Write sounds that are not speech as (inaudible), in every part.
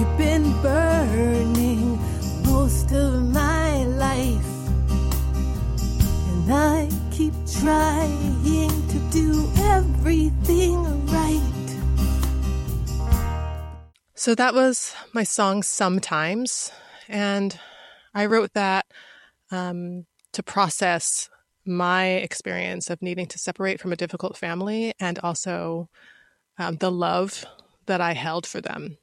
You've been burning most of my life, and I keep trying to do everything right. So that was my song Sometimes. And I wrote that um, to process my experience of needing to separate from a difficult family and also um, the love that I held for them.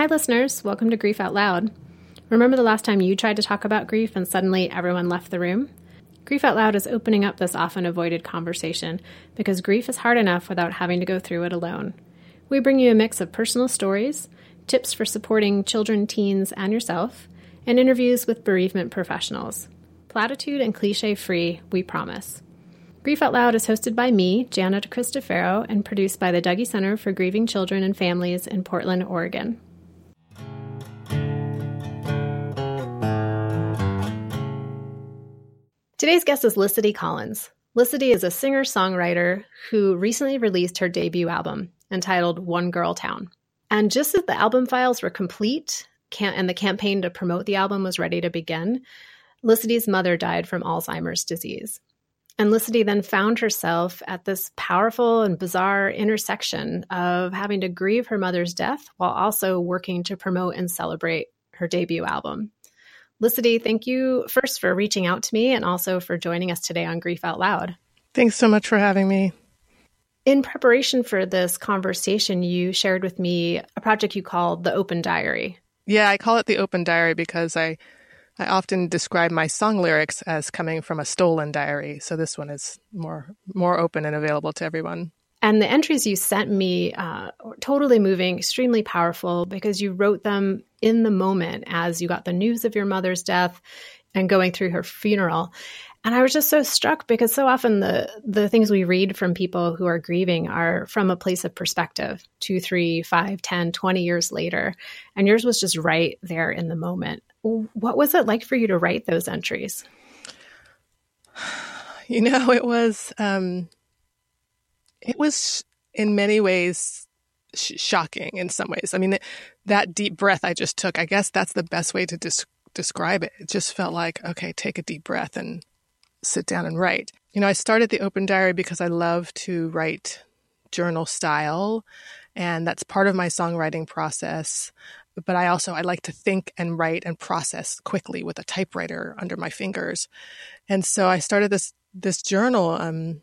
Hi, listeners. Welcome to Grief Out Loud. Remember the last time you tried to talk about grief and suddenly everyone left the room? Grief Out Loud is opening up this often avoided conversation because grief is hard enough without having to go through it alone. We bring you a mix of personal stories, tips for supporting children, teens, and yourself, and interviews with bereavement professionals. Platitude and cliche free, we promise. Grief Out Loud is hosted by me, Jana DeCristofaro, and produced by the Dougy Center for Grieving Children and Families in Portland, Oregon. Today's guest is Licity Collins. Licity is a singer songwriter who recently released her debut album entitled One Girl Town. And just as the album files were complete and the campaign to promote the album was ready to begin, Licity's mother died from Alzheimer's disease. And Licity then found herself at this powerful and bizarre intersection of having to grieve her mother's death while also working to promote and celebrate her debut album. Licity, thank you first for reaching out to me and also for joining us today on Grief Out Loud. Thanks so much for having me. In preparation for this conversation, you shared with me a project you called the Open Diary. Yeah, I call it the Open Diary because I I often describe my song lyrics as coming from a stolen diary. So this one is more more open and available to everyone. And the entries you sent me uh, totally moving, extremely powerful because you wrote them in the moment as you got the news of your mother's death and going through her funeral. And I was just so struck because so often the the things we read from people who are grieving are from a place of perspective, two, three, five, ten, twenty years later. And yours was just right there in the moment. What was it like for you to write those entries? (sighs) You know, it was um, it was in many ways sh- shocking in some ways. I mean, that deep breath I just took, I guess that's the best way to des- describe it. It just felt like, okay, take a deep breath and sit down and write. You know, I started the open diary because I love to write journal style, and that's part of my songwriting process. But I also I like to think and write and process quickly with a typewriter under my fingers, and so I started this this journal um,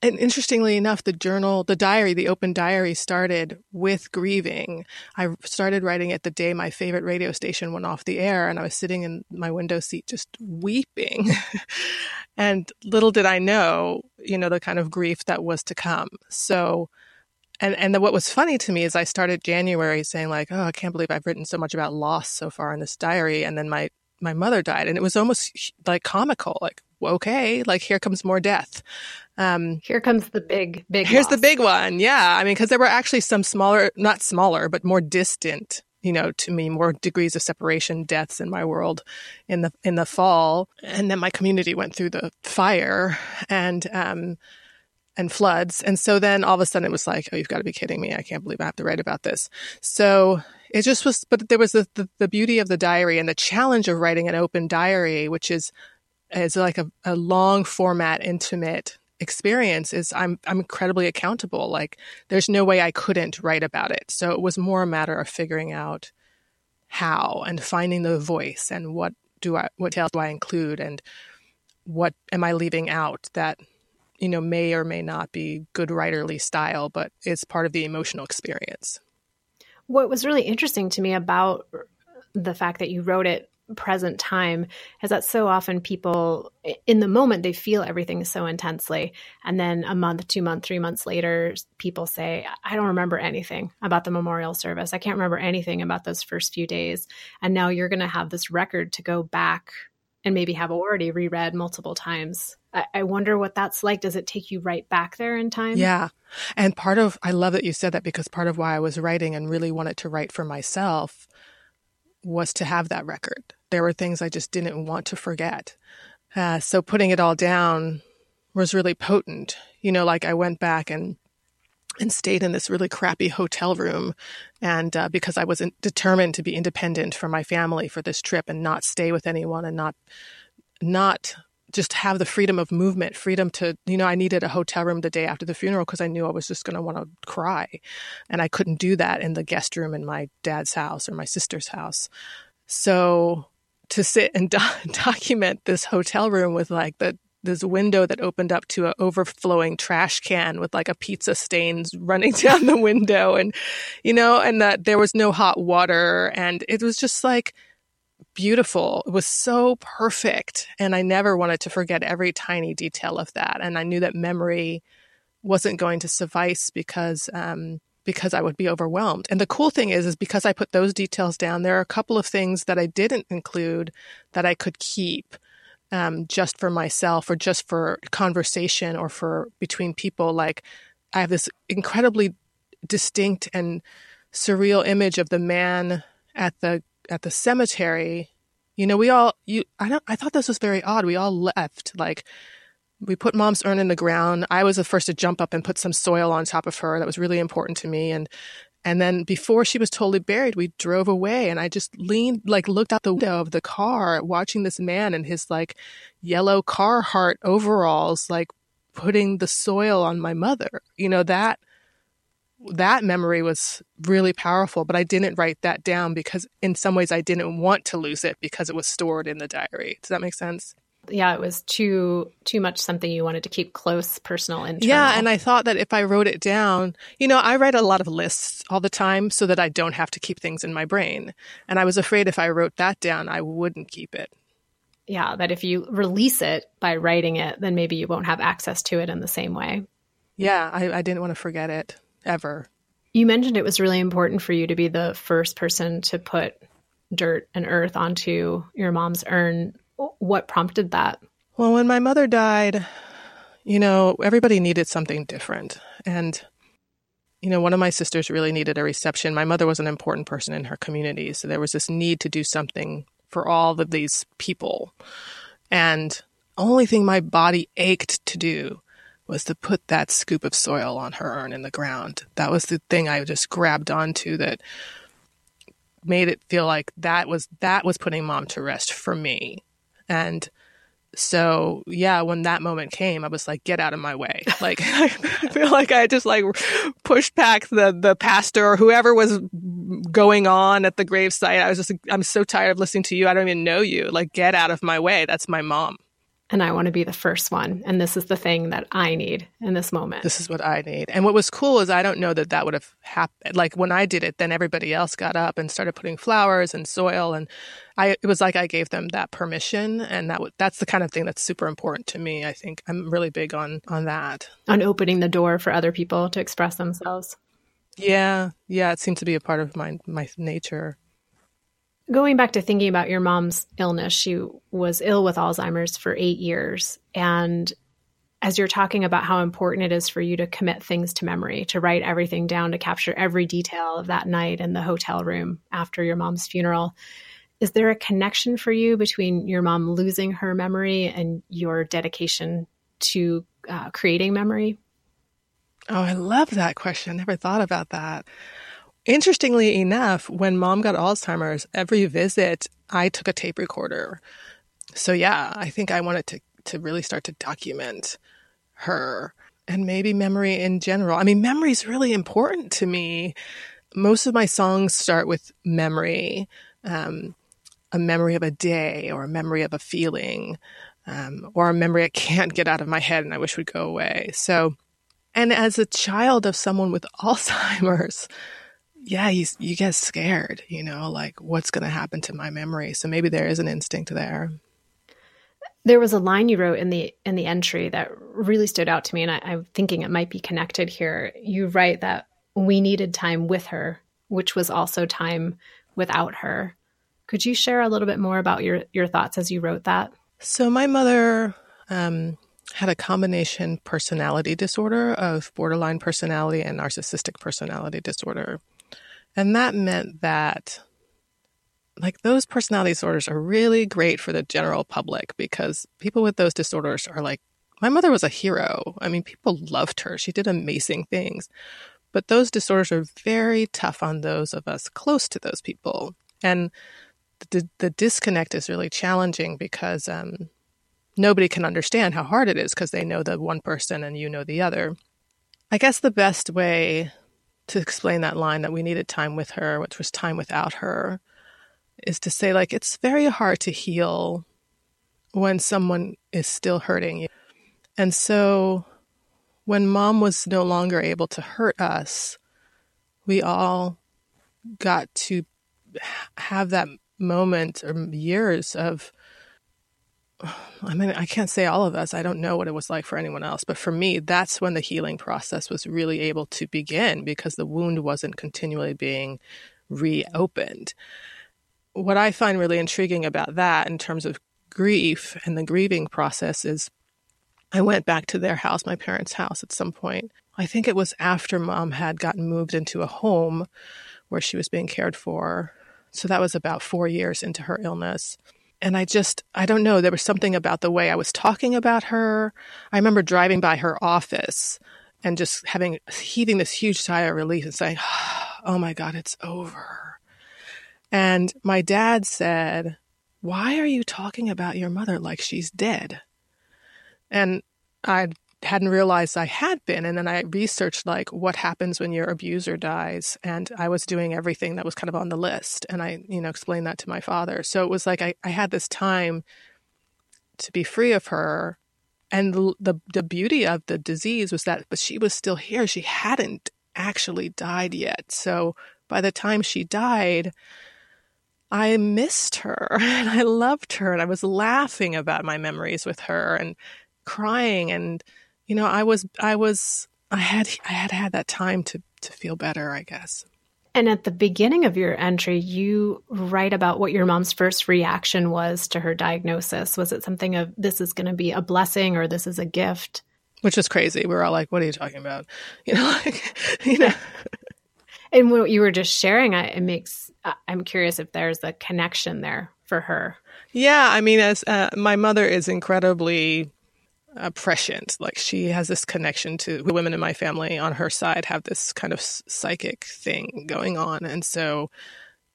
and interestingly enough, the journal, the diary, the open diary started with grieving. I started writing it the day my favorite radio station went off the air, and I was sitting in my window seat just weeping. (laughs) and little did I know, you know, the kind of grief that was to come. So, and and the, what was funny to me is I started January saying like, oh, I can't believe I've written so much about loss so far in this diary, and then my my mother died, and it was almost like comical, like okay, like here comes more death. Um, Here comes the big, big. Here's loss. the big one. Yeah. I mean, because there were actually some smaller, not smaller, but more distant, you know, to me, more degrees of separation, deaths in my world in the, in the fall. And then my community went through the fire and, um, and floods. And so then all of a sudden it was like, oh, you've got to be kidding me. I can't believe I have to write about this. So it just was, but there was the, the, the beauty of the diary and the challenge of writing an open diary, which is, is like a, a long format, intimate experience is I'm I'm incredibly accountable. Like there's no way I couldn't write about it. So it was more a matter of figuring out how and finding the voice and what do I what tales do I include and what am I leaving out that you know may or may not be good writerly style, but it's part of the emotional experience. What was really interesting to me about the fact that you wrote it present time is that so often people in the moment they feel everything so intensely. And then a month two month three months later people say i don't remember anything about the memorial service. I can't remember anything about those first few days. And now you're going to have this record to go back and maybe have already reread multiple times. I, I wonder what that's like. Does it take you right back there in time? Yeah. And part of i love that you said that because part of why i was writing and really wanted to write for myself was to have that record. There were things I just didn't want to forget. Uh, so putting it all down was really potent. You know, like I went back and and stayed in this really crappy hotel room and uh, because i was determined to be independent for my family for this trip and not stay with anyone and not not just have the freedom of movement, freedom to, you know, I needed a hotel room the day after the funeral because I knew I was just going to want to cry. And I couldn't do that in the guest room in my dad's house or my sister's house. So to sit and (laughs) do- document this hotel room with like the, this window that opened up to an overflowing trash can with like a pizza stains running (laughs) down the window and, you know, and that there was no hot water. And it was just like, beautiful. It was so perfect. And I never wanted to forget every tiny detail of that. And I knew that memory wasn't going to suffice because, um, because I would be overwhelmed. And the cool thing is, is because I put those details down, there are a couple of things that I didn't include that I could keep um, just for myself or just for conversation or for between people. Like I have this incredibly distinct and surreal image of the man at the at the cemetery, you know, we all you I don't I thought this was very odd. We all left like we put mom's urn in the ground. I was the first to jump up and put some soil on top of her. That was really important to me. And and then before she was totally buried, we drove away and I just leaned, like looked out the window of the car, watching this man in his like yellow Carhartt overalls, like putting the soil on my mother. You know, that that memory was really powerful, but I didn't write that down because in some ways I didn't want to lose it because it was stored in the diary. Does that make sense? Yeah, it was too too much something you wanted to keep close, personal, internal. Yeah, and I thought that if I wrote it down, you know, I write a lot of lists all the time so that I don't have to keep things in my brain. And I was afraid if I wrote that down, I wouldn't keep it. Yeah, that if you release it by writing it, then maybe you won't have access to it in the same way. Yeah, I, I didn't want to forget it ever. You mentioned it was really important for you to be the first person to put dirt and earth onto your mom's urn. What prompted that? Well, when my mother died, you know, everybody needed something different. And, you know, one of my sisters really needed a reception. My mother was an important person in her community. So there was this need to do something for all of these people. And only thing my body ached to do was to put that scoop of soil on her urn in the ground. That was the thing I just grabbed onto that made it feel like that was that was putting mom to rest for me. And so yeah, when that moment came, I was like, get out of my way. (laughs) Like (laughs) I feel like I just like pushed back the the pastor or whoever was going on at the gravesite. I was just I'm so tired of listening to you. I don't even know you. Like get out of my way. That's my mom and I want to be the first one. And this is the thing that I need in this moment. This is what I need. And what was cool is I don't know that that would have happened. Like when I did it, then everybody else got up and started putting flowers and soil, and I it was like I gave them that permission, and that w- that's the kind of thing that's super important to me. I think I'm really big on on that on opening the door for other people to express themselves. Yeah, yeah, it seemed to be a part of my my nature going back to thinking about your mom's illness, she was ill with Alzheimer's for eight years. And as you're talking about how important it is for you to commit things to memory, to write everything down, to capture every detail of that night in the hotel room after your mom's funeral, is there a connection for you between your mom losing her memory and your dedication to uh, creating memory? Oh, I love that question. I never thought about that. Interestingly enough, when mom got Alzheimer's, every visit I took a tape recorder. So yeah, I think I wanted to to really start to document her and maybe memory in general. I mean, memory is really important to me. Most of my songs start with memory, um, a memory of a day or a memory of a feeling, um, or a memory I can't get out of my head and I wish would go away. So, and as a child of someone with (laughs) Alzheimer's, yeah, you, you get scared, you know, like what's going to happen to my memory. So maybe there is an instinct there. There was a line you wrote in the in the entry that really stood out to me, and I, I'm thinking it might be connected here. You write that we needed time with her, which was also time without her. Could you share a little bit more about your your thoughts as you wrote that? So my mother um, had a combination personality disorder of borderline personality and narcissistic personality disorder. And that meant that like those personality disorders are really great for the general public because people with those disorders are like my mother was a hero. I mean, people loved her. She did amazing things. But those disorders are very tough on those of us close to those people. And the, the disconnect is really challenging because um, nobody can understand how hard it is because they know the one person and you know the other. I guess the best way to explain that line that we needed time with her, which was time without her, is to say, like, it's very hard to heal when someone is still hurting you. And so when mom was no longer able to hurt us, we all got to have that moment or years of I mean, I can't say all of us. I don't know what it was like for anyone else. But for me, that's when the healing process was really able to begin because the wound wasn't continually being reopened. What I find really intriguing about that in terms of grief and the grieving process is I went back to their house, my parents' house, at some point. I think it was after mom had gotten moved into a home where she was being cared for. So that was about four years into her illness. And I just, I don't know, there was something about the way I was talking about her. I remember driving by her office and just having, heaving this huge sigh of relief and saying, (sighs) oh my God, it's over. And my dad said, why are you talking about your mother like she's dead? And I hadn't realized I had been. And then I researched like what happens when your abuser dies. And I was doing everything that was kind of on the list. And I, you know, explained that to my father. So it was like I, I had this time to be free of her. And the, the, the beauty of the disease was that, but she was still here. She hadn't actually died yet. So by the time she died, I missed her (laughs) and I loved her and I was laughing about my memories with her and crying and you know i was i was i had i had had that time to to feel better i guess. And at the beginning of your entry you write about what your mom's first reaction was to her diagnosis. Was it something of this is going to be a blessing or this is a gift? Which is crazy. We are all like what are you talking about? (laughs) You know like you know. (laughs) And what you were just sharing it makes i'm curious if there's a connection there for her. Yeah i mean as uh, my mother is incredibly prescient. Like she has this connection to the women in my family on her side have this kind of psychic thing going on, and so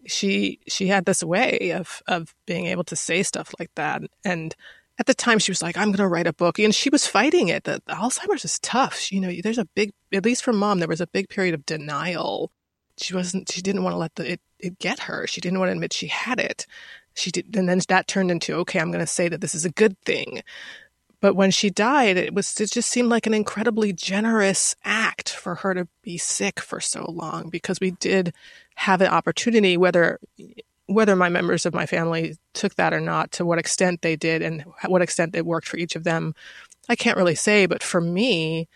she she had this way of of being able to say stuff like that. And at the time, she was like, "I'm going to write a book," and she was fighting it. That Alzheimer's is tough. You know, there's a big, at least for mom, there was a big period of denial. She wasn't. She didn't want to let the, it it get her. She didn't want to admit she had it. She did, and then that turned into, okay, I'm going to say that this is a good thing. But when she died, it was it just seemed like an incredibly generous act for her to be sick for so long because we did have an opportunity, whether whether my members of my family took that or not, to what extent they did and what extent it worked for each of them, I can't really say. But for me,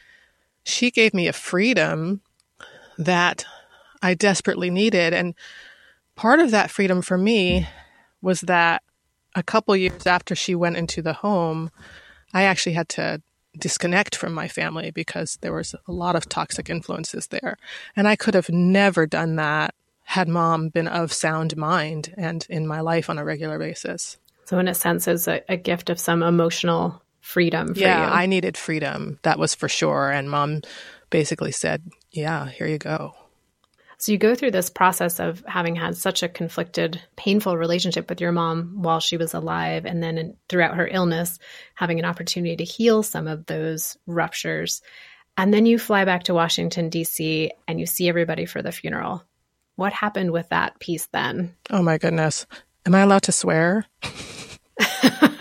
she gave me a freedom that I desperately needed. And part of that freedom for me was that a couple years after she went into the home, I actually had to disconnect from my family because there was a lot of toxic influences there. And I could have never done that had mom been of sound mind and in my life on a regular basis. So, in a sense, is a, a gift of some emotional freedom yeah, you. I needed freedom. That was for sure. And mom basically said, Yeah, here you go. So you go through this process of having had such a conflicted, painful relationship with your mom while she was alive, and then in, throughout her illness, having an opportunity to heal some of those ruptures. And then you fly back to Washington, D.C., and you see everybody for the funeral. What happened with that piece then? Oh my goodness. Am I allowed to swear? (laughs) (laughs)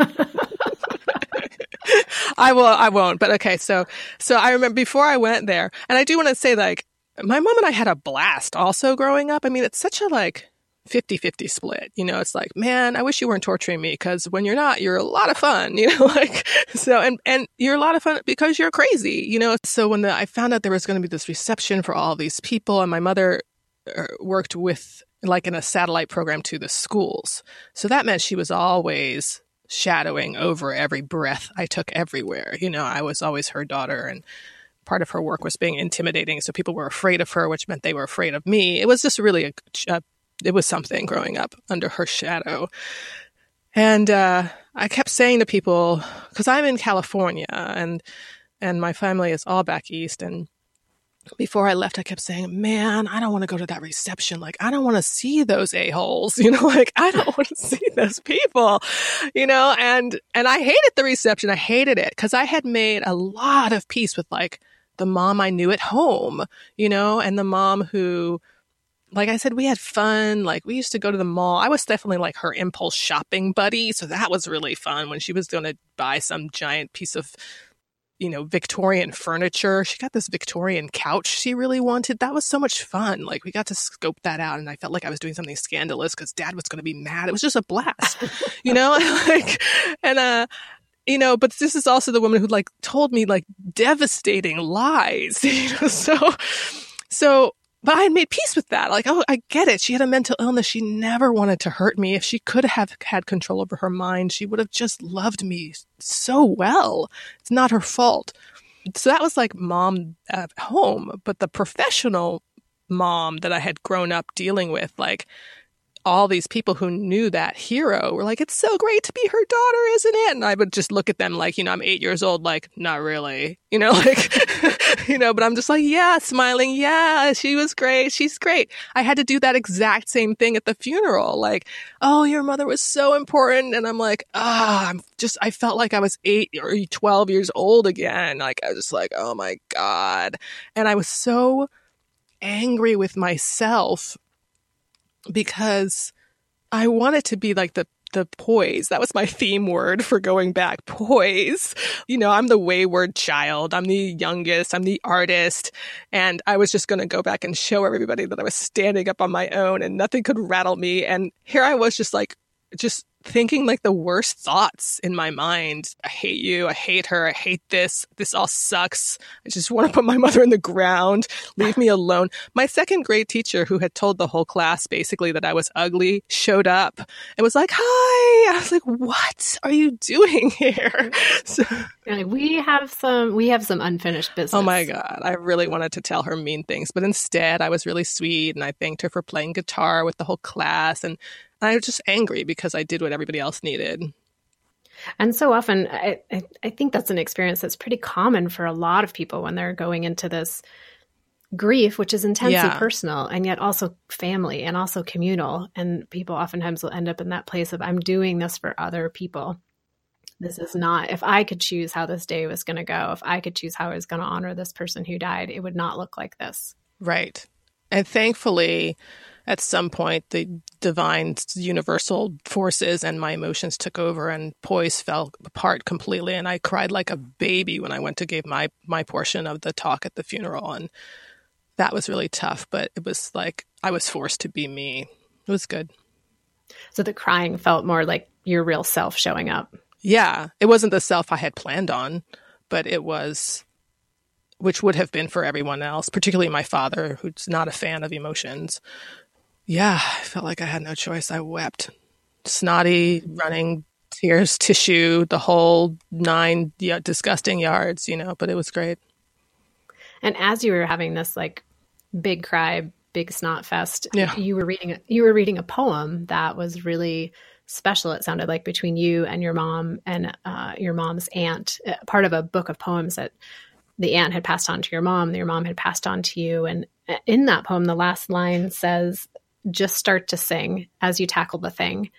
I will I won't, but okay, so so I remember before I went there, and I do want to say like my mom and I had a blast also growing up. I mean, it's such a like 50 50 split. You know, it's like, man, I wish you weren't torturing me because when you're not, you're a lot of fun, (laughs) you know, like, so, and, and you're a lot of fun because you're crazy, you know. So when the, I found out there was going to be this reception for all these people, and my mother uh, worked with like in a satellite program to the schools. So that meant she was always shadowing over every breath I took everywhere. You know, I was always her daughter and part of her work was being intimidating. So people were afraid of her, which meant they were afraid of me. It was just really a, a it was something growing up under her shadow. And uh, I kept saying to people, because I'm in California and and my family is all back east, and before I left, I kept saying, man, I don't want to go to that reception. Like, I don't want to see those a-holes, (laughs) you know, like I don't want to see those people, you know, and, and I hated the reception. I hated it because I had made a lot of peace with like the mom I knew at home, you know, and the mom who, like I said, we had fun. Like we used to go to the mall. I was definitely like her impulse shopping buddy. So that was really fun when she was going to buy some giant piece of you know, Victorian furniture. She got this Victorian couch she really wanted. That was so much fun. Like we got to scope that out and I felt like I was doing something scandalous because dad was going to be mad. It was just a blast, (laughs) you know, (laughs) like, and, uh, you know, but this is also the woman who like told me like devastating lies, (laughs) you know, so, so but I had made peace with that. Like, oh, I get it. She had a mental illness. She never wanted to hurt me. If she could have had control over her mind, she would have just loved me so well. It's not her fault. So that was like mom at home. But the professional mom that I had grown up dealing with, like, all these people who knew that hero were like, it's so great to be her daughter, isn't it? And I would just look at them like, you know, I'm eight years old, like, not really, you know, (laughs) like, (laughs) you know, but I'm just like, yeah, smiling. Yeah, she was great. She's great. I had to do that exact same thing at the funeral. Like, oh, your mother was so important. And I'm like, ah, oh, I'm just, I felt like I was eight or 12 years old again. Like, I was just like, oh my God. And I was so angry with myself because I wanted to be like the the poise. That was my theme word for going back. (laughs) Poise. You know, I'm the wayward child. I'm the youngest. I'm the artist. And I was just going to go back and show everybody that I was standing up on my own and nothing could rattle me. And here I was just like, just thinking like the worst thoughts in my mind. I hate you. I hate her. I hate this. This all sucks. I just want to put my (laughs) mother in the ground. Leave me alone. My second grade teacher, who had told the whole class basically that I was ugly, showed up and was like, Hi. I was like, What are you doing here? (laughs) So, we have some, we have some unfinished business. Oh my God. I really wanted to tell her mean things, but instead I was really sweet and I thanked her for playing guitar with the whole class and I was just angry because I did what everybody else needed. And so often, I, I think that's an experience that's pretty common for a lot of people when they're going into this grief, which is intensely yeah. personal and yet also family and also communal. And people oftentimes will end up in that place of, I'm doing this for other people. This is not, if I could choose how this day was going to go, if I could choose how I was going to honor this person who died, it would not look like this. Right. And thankfully, at some point the divine universal forces and my emotions took over and poise fell apart completely. And i cried like a baby when i went to give my my portion of the talk at the funeral. And that was really tough but it was like i was forced to be me. It was good. So the crying felt more like your real self showing up. Yeah. It wasn't the self i had planned on but it was which would have been for everyone else, particularly my father, who's not a fan of emotions. Yeah, I felt like I had no choice. I wept. Snotty, running tears, tissue, the whole nine yeah, disgusting yards, you know, but it was great. And as you were having this like big cry, big snot fest, yeah. you were reading you were reading a poem that was really special. It sounded like between you and your mom and uh, your mom's aunt, uh, part of a book of poems that the aunt had passed on to your mom, your mom had passed on to you. And uh, in that poem, the last line says, just start to sing as you tackle the thing.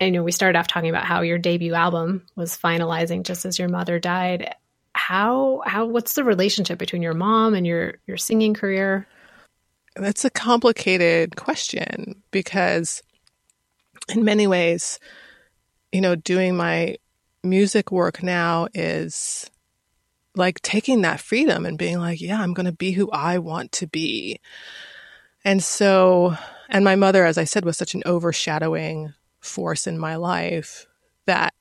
And, you know, we started off talking about how your debut album was finalizing just as your mother died. How how what's the relationship between your mom and your your singing career? That's a complicated question because in many ways, you know, doing my music work now is like taking that freedom and being like, yeah, I'm going to be who I want to be. And so and my mother, as I said, was such an overshadowing force in my life that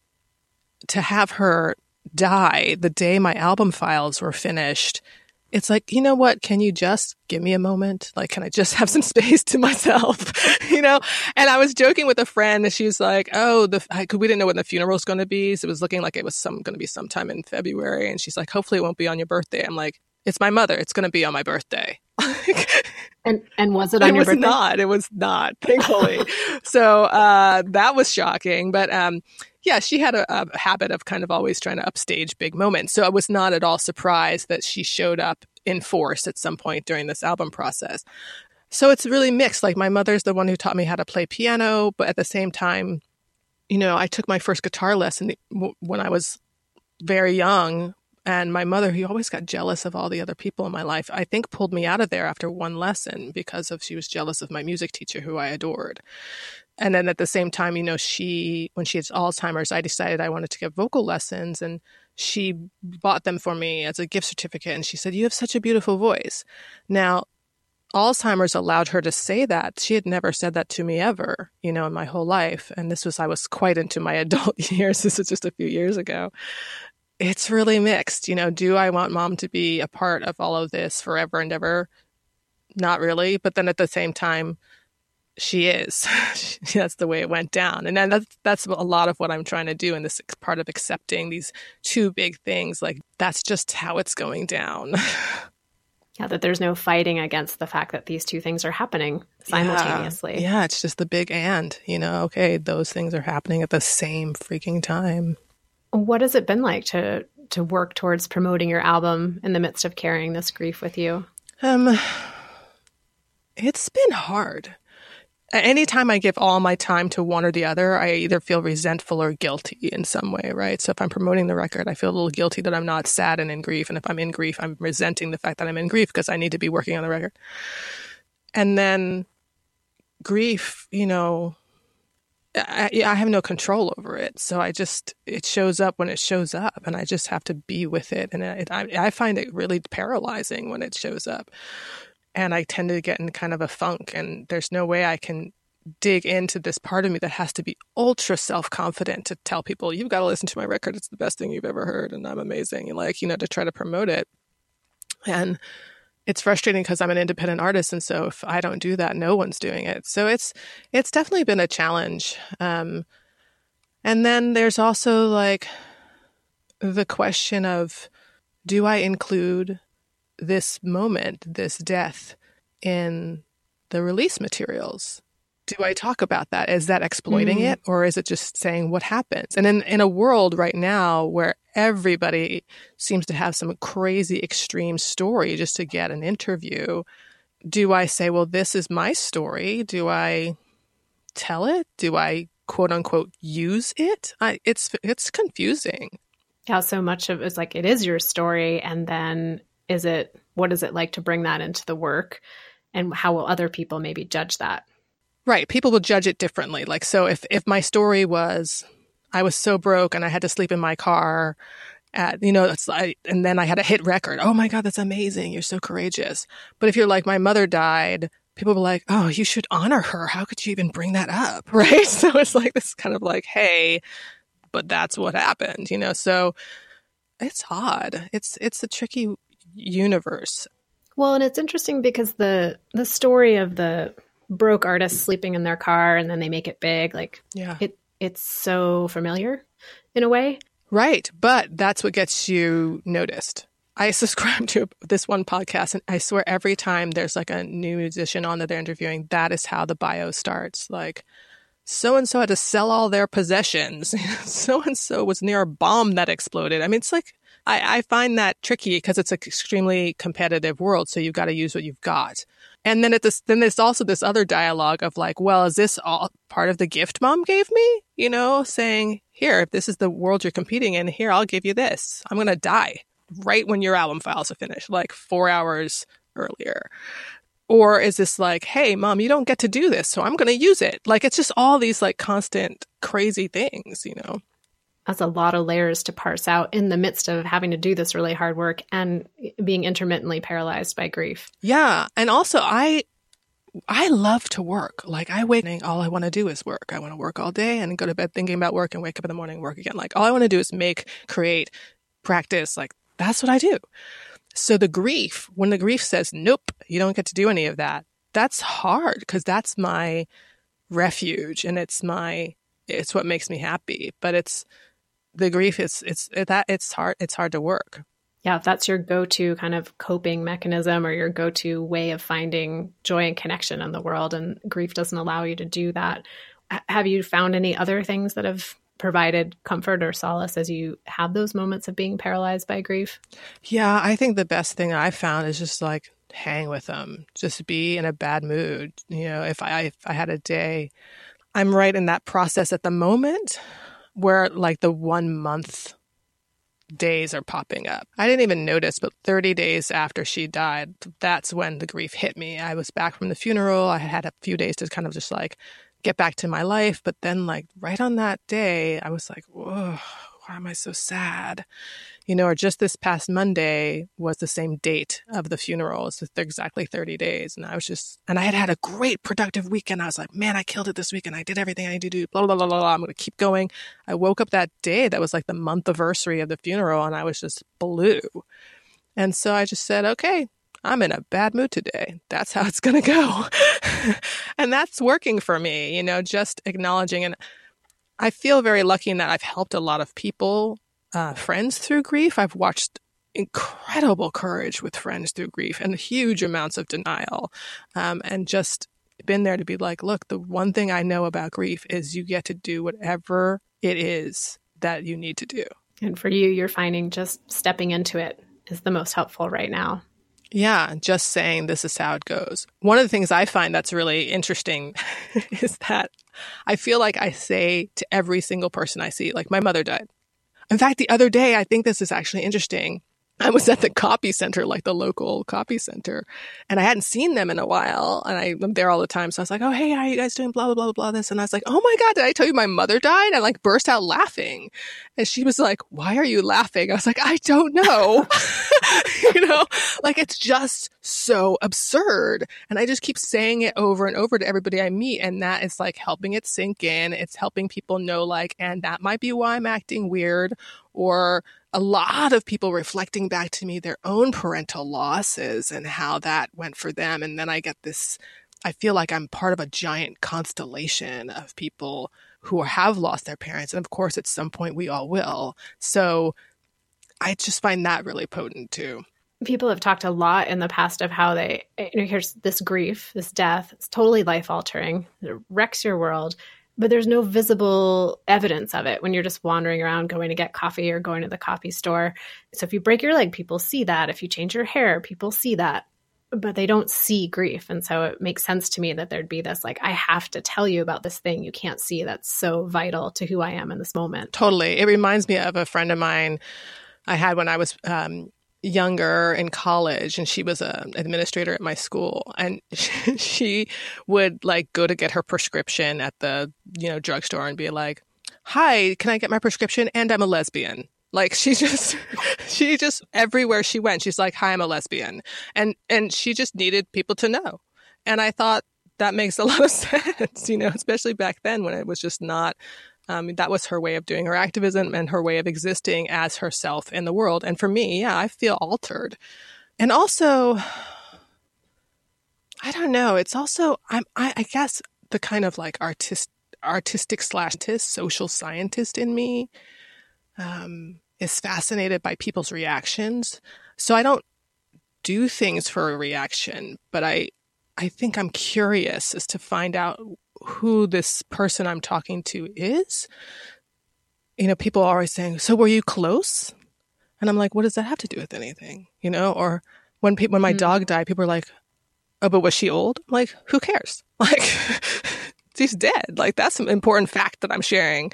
to have her die the day my album files were finished, it's like, you know what? Can you just give me a moment? Like, can I just have some (laughs) space to myself? (laughs) you know? And I was joking with a friend and she was like, oh, the, I, we didn't know when the funeral was going to be. So it was looking like it was some, going to be sometime in February. And she's like, hopefully it won't be on your birthday. I'm like, It's my mother. It's going to be on my birthday. (laughs) and and was it on it your was birthday? not. It was not. (laughs) Thankfully. so uh, that was shocking. But um, yeah, she had a, a habit of kind of always trying to upstage big moments. So I was not at all surprised that she showed up in force at some point during this album process. So it's really mixed. Like my mother's the one who taught me how to play piano, but at the same time, you know, I took my first guitar lesson when I was very young. And my mother, who always got jealous of all the other people in my life, I think pulled me out of there after one lesson because of she was jealous of my music teacher, who I adored. And then at the same time, you know, she, when she had Alzheimer's, I decided I wanted to get vocal lessons and she bought them for me as a gift certificate. And she said, You have such a beautiful voice. Now, Alzheimer's allowed her to say that. She had never said that to me ever, you know, in my whole life. And this was, I was quite into my (laughs) adult years. This was just a few years ago. It's really mixed. You know, do I want mom to be a part of all of this forever and ever? Not really. But then at the same time, she is. (laughs) that's the way it went down. And then that's, that's a lot of what I'm trying to do in this part of accepting these two big things. Like, that's just how it's going down. (laughs) Yeah, that there's no fighting against the fact that these two things are happening simultaneously. Yeah. yeah, it's just the big and, you know, okay, those things are happening at the same freaking time. What has it been like to to work towards promoting your album in the midst of carrying this grief with you? Um it's been hard anytime I give all my time to one or the other, I either feel resentful or guilty in some way, right? So if I'm promoting the record, I feel a little guilty that I'm not sad and in grief. And if I'm in grief, I'm resenting the fact that I'm in grief because I need to be working on the record. And then grief, you know, I, I have no control over it. So I just, it shows up when it shows up and I just have to be with it. And I, I find it really paralyzing when it shows up and I tend to get in kind of a funk and there's no way I can dig into this part of me that has to be ultra self-confident to tell people you've got to listen to my record it's the best thing you've ever heard and I'm amazing like you know to try to promote it and it's frustrating because I'm an independent artist and so if I don't do that no one's doing it so it's it's definitely been a challenge um, and then there's also like the question of do I include this moment, this death in the release materials? Do I talk about that? Is that exploiting mm. it or is it just saying what happens? And in, in a world right now where everybody seems to have some crazy extreme story just to get an interview, do I say, well, this is my story? Do I tell it? Do I quote unquote use it? I, it's, it's confusing. Yeah. So much of it's like, it is your story. And then is it what is it like to bring that into the work and how will other people maybe judge that right people will judge it differently like so if if my story was i was so broke and i had to sleep in my car at you know it's like and then i had a hit record. Oh my god that's amazing. You're so courageous. But if you're like my mother died people were like oh you should honor her. How could you even bring that up? (laughs) Right? So it's like this kind of like hey but that's what happened you know? So it's odd. It's it's a tricky universe. Well, and it's interesting because the the story of the broke artist sleeping in their car and then they make it big, like yeah, it it's so familiar in a way. Right, but that's what gets you noticed. I (laughs) subscribe to this one podcast, and I swear every time there's like a new musician on that they're interviewing, that is how the bio starts. Like, so and so had to sell all their possessions. So and so was near a bomb that exploded. I mean, it's like I, I find that tricky because it's an extremely competitive world. So you've got to use what you've got. And then at this, then there's also this other dialogue of like, well, is this all part of the gift mom gave me? You know, saying, here, if this is the world you're competing in, here, I'll give you this. I'm going to die right when your album files are finished, like four hours earlier. Or is this like, hey, mom, you don't get to do this, so I'm going to use it? Like, it's just all these like constant crazy things, you know? That's a lot of layers to parse out in the midst of having to do this really hard work and being intermittently paralyzed by grief. Yeah, and also I I love to work. Like I wake all I want to do is work. I want to work all day and go to bed thinking about work and wake up in the morning work again. Like all I want to do is make, create, practice. Like that's what I do. So the grief, when the grief says, "Nope, you don't get to do any of that." That's hard because that's my refuge and it's my it's what makes me happy. But it's the grief is it's it, that it's hard it's hard to work Yeah, if that's your go to kind of coping mechanism or your go to way of finding joy and connection in the world, and grief doesn't allow you to do that. Have you found any other things that have provided comfort or solace as you have those moments of being paralyzed by grief? Yeah, I think the best thing I found is just like hang with them, just be in a bad mood. You know, if I if I had a day, I'm right in that process at the moment where like the one month days are popping up. I didn't even notice, but 30 days after she died, that's when the grief hit me. I was back from the funeral. I had a few days to kind of just like get back to my life. But then, like, right on that day, I was like, whoa, why am I so sad? You know, or just this past Monday was the same date of the funeral. It's exactly 30 days. And I was just, and I had had a great productive weekend. I was like, man, I killed it this weekend. I did everything I need to do, blah, blah, blah, blah, blah. I'm going to keep going. I woke up that day. That was like the month anniversary of the funeral. And I was just blue. And so I just said, okay, I'm in a bad mood today. That's how it's going to go. (laughs) and that's working for me, you know, just acknowledging. And I feel very lucky in that I've helped a lot of people uh, friends through grief. I've watched incredible courage with friends through grief and huge amounts of denial. Um, and just been there to be like, look, the one thing I know about grief is you get to do whatever it is that you need to do. And for you, you're finding just stepping into it is the most helpful right now. Yeah, just saying this is how it goes. One of the things I find that's really interesting (laughs) is that I feel like I say to every single person I see, like my mother died. In fact, the other day, I think this is actually interesting. I was at the copy center, like the local copy center, and I hadn't seen them in a while. And I, am there all the time. So I was like, Oh, hey, how are you guys doing? Blah, blah, blah, blah, blah. this. And I was like, Oh my God, did I tell you my mother died? I like burst out laughing. And she was like, Why are you laughing? I was like, I don't know. (laughs) you know, like it's just so absurd. And I just keep saying it over and over to everybody I meet. And that is like helping it sink in. It's helping people know, like, and that might be why I'm acting weird or a lot of people reflecting back to me their own parental losses and how that went for them. And then I get this, I feel like I'm part of a giant constellation of people who have lost their parents. And of course, at some point, we all will. So I just find that really potent too. People have talked a lot in the past of how they, you know, here's this grief, this death, it's totally life altering, it wrecks your world but there's no visible evidence of it when you're just wandering around going to get coffee or going to the coffee store. So if you break your leg, people see that. If you change your hair, people see that. But they don't see grief. And so it makes sense to me that there'd be this like, I have to tell you about this thing you can't see that's so vital to who I am in this moment. Totally. It reminds me of a friend of mine I had when I was um, younger in college and she was an administrator at my school and (laughs) she would like go to get her prescription at the you know drugstore and be like hi can i get my prescription? And i'm a lesbian. Like she (laughs) just she just everywhere she went she's like hi i'm a lesbian. And and she just needed people to know. And i thought that makes a lot of (laughs) sense you know especially back then when it was just not um, that was her way of doing her activism and her way of existing as herself in the world. And for me, yeah, I feel altered. And also, I don't know. It's also, I'm, I, I guess, the kind of like artist, artistic slash social scientist in me um, is fascinated by people's reactions. So I don't do things for a reaction, but I, I think I'm curious as to find out who this person I'm talking to is. You know, people are always saying, "So were you close?" And I'm like, "What does that have to do with anything?" You know, or when people, when my mm. dog died, people are like, "Oh, but was she old?" I'm like, who cares? (laughs) Like, she's dead. Like that's an important fact that I'm sharing.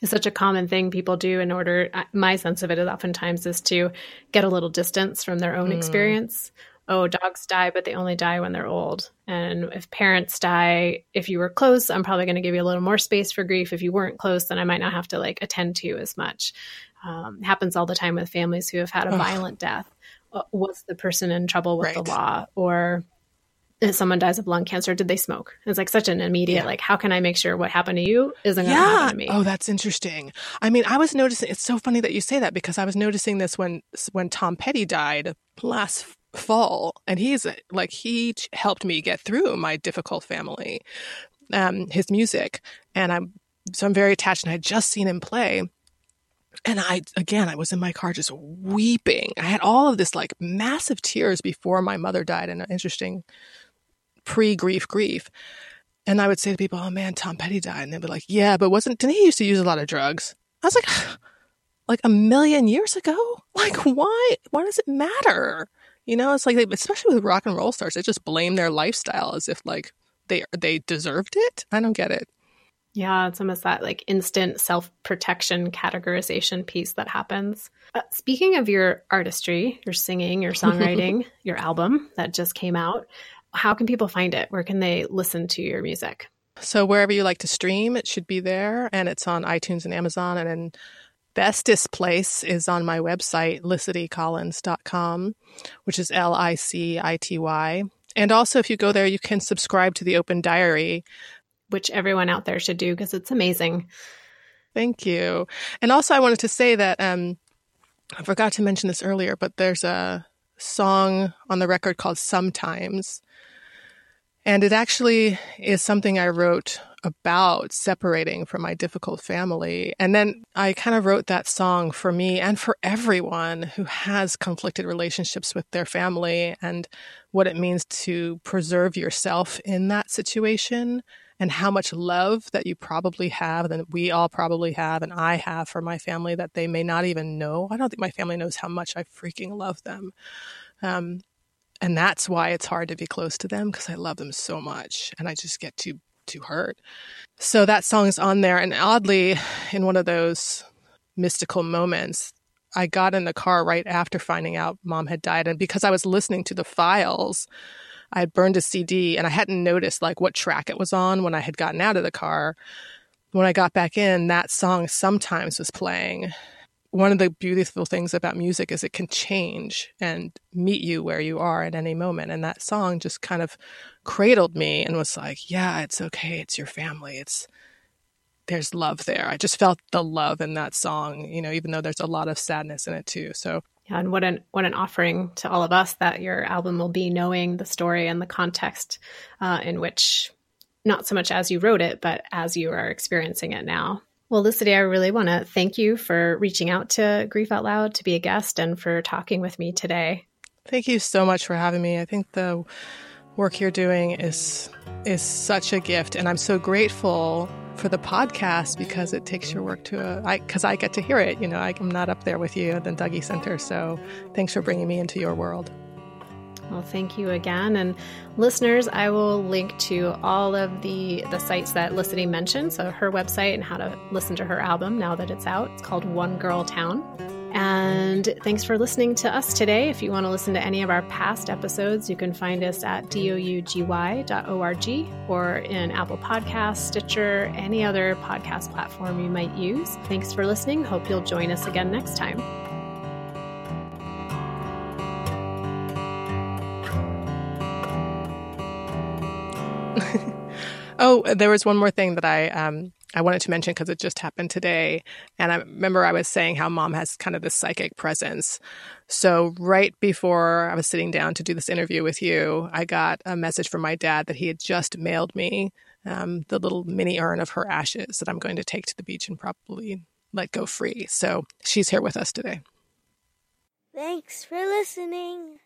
It's such a common thing people do in order. My sense of it is oftentimes is to get a little distance from their own mm. experience oh, dogs die, but they only die when they're old. And if parents die, if you were close, I'm probably going to give you a little more space for grief. If you weren't close, then I might not have to like attend to you as much. Um, happens all the time with families who have had a violent death. Uh, was the person in trouble with right. the law? Or if someone dies of lung cancer, did they smoke? It's like such an immediate, yeah. like, how can I make sure what happened to you isn't going to yeah. happen to me? Oh, that's interesting. I mean, I was noticing, it's so funny that you say that because I was noticing this when, when Tom Petty died last fall and he's like he helped me get through my difficult family um his music and i'm so i'm very attached and i just seen him play And I, again, I was in my car just weeping. I had all of this like massive tears before my mother died and an interesting pre grief grief. And I would say to people, oh man, Tom Petty died. And they'd be like, yeah, but wasn't, didn't he used to use a lot of drugs? I was like, (sighs) like a million years ago? Like, why, why does it matter? You know, it's like, they, especially with rock and roll stars, they just blame their lifestyle as if like they, they deserved it. I don't get it. Yeah, it's almost that like instant self protection categorization piece that happens. Uh, speaking of your artistry, your singing, your (laughs) songwriting, your album that just came out, how can people find it? Where can they listen to your music? So, wherever you like to stream, it should be there. And it's on iTunes and Amazon. And then, bestest place is on my website, licitycollins.com, which is L I C I T Y. And also, if you go there, you can subscribe to the Open Diary, which everyone out there should do because it's amazing. Thank you. And also, I wanted to say that um, I forgot to mention this earlier, but there's a song on the record called Sometimes. And it actually is something I wrote about separating from my difficult family. And then I kind of wrote that song for me and for everyone who has conflicted relationships with their family and what it means to preserve yourself in that situation and how much love that you probably have, that we all probably have, and I have for my family that they may not even know. I don't think my family knows how much I freaking love them. Um, and that's why it's hard to be close to them because I love them so much and I just get too too hurt. So that song is on there and oddly in one of those mystical moments I got in the car right after finding out mom had died and because I was listening to the files I had burned a CD and I hadn't noticed like what track it was on when I had gotten out of the car. When I got back in, that song sometimes was playing. One of the beautiful things about music is it can change and meet you where you are at any moment. And that song just kind of cradled me and was like, yeah, it's okay. It's your family. It's, there's love there. I just felt the love in that song, you know, even though there's a lot of sadness in it too. So yeah, and what an what an offering to all of us that your album will be, knowing the story and the context uh, in which, not so much as you wrote it, but as you are experiencing it now. Well, Licity, I really want to thank you for reaching out to Grief Out Loud to be a guest and for talking with me today. Thank you so much for having me. I think the work you're doing is is such a gift, and I'm so grateful for the podcast because it takes your work to a because I get to hear it. You know, I, am not up there with you at the Dougy Center. So thanks for bringing me into your world. Well, thank you again. And listeners, I will link to all of the the sites that Licity mentioned. So her website and how to listen to her album now that it's out. It's called One Girl Town. And thanks for listening to us today. If you want to listen to any of our past episodes, you can find us at dougy.org or in Apple Podcasts, Stitcher, any other podcast platform you might use. Thanks for listening. Hope you'll join us again next time. Oh, there was one more thing that I um, I wanted to mention because it just happened today. And I remember I was saying how mom has kind of this psychic presence. So, right before I was sitting down to do this interview with you, I got a message from my dad that he had just mailed me um, the little mini urn of her ashes that I'm going to take to the beach and probably let go free. So, she's here with us today. Thanks for listening.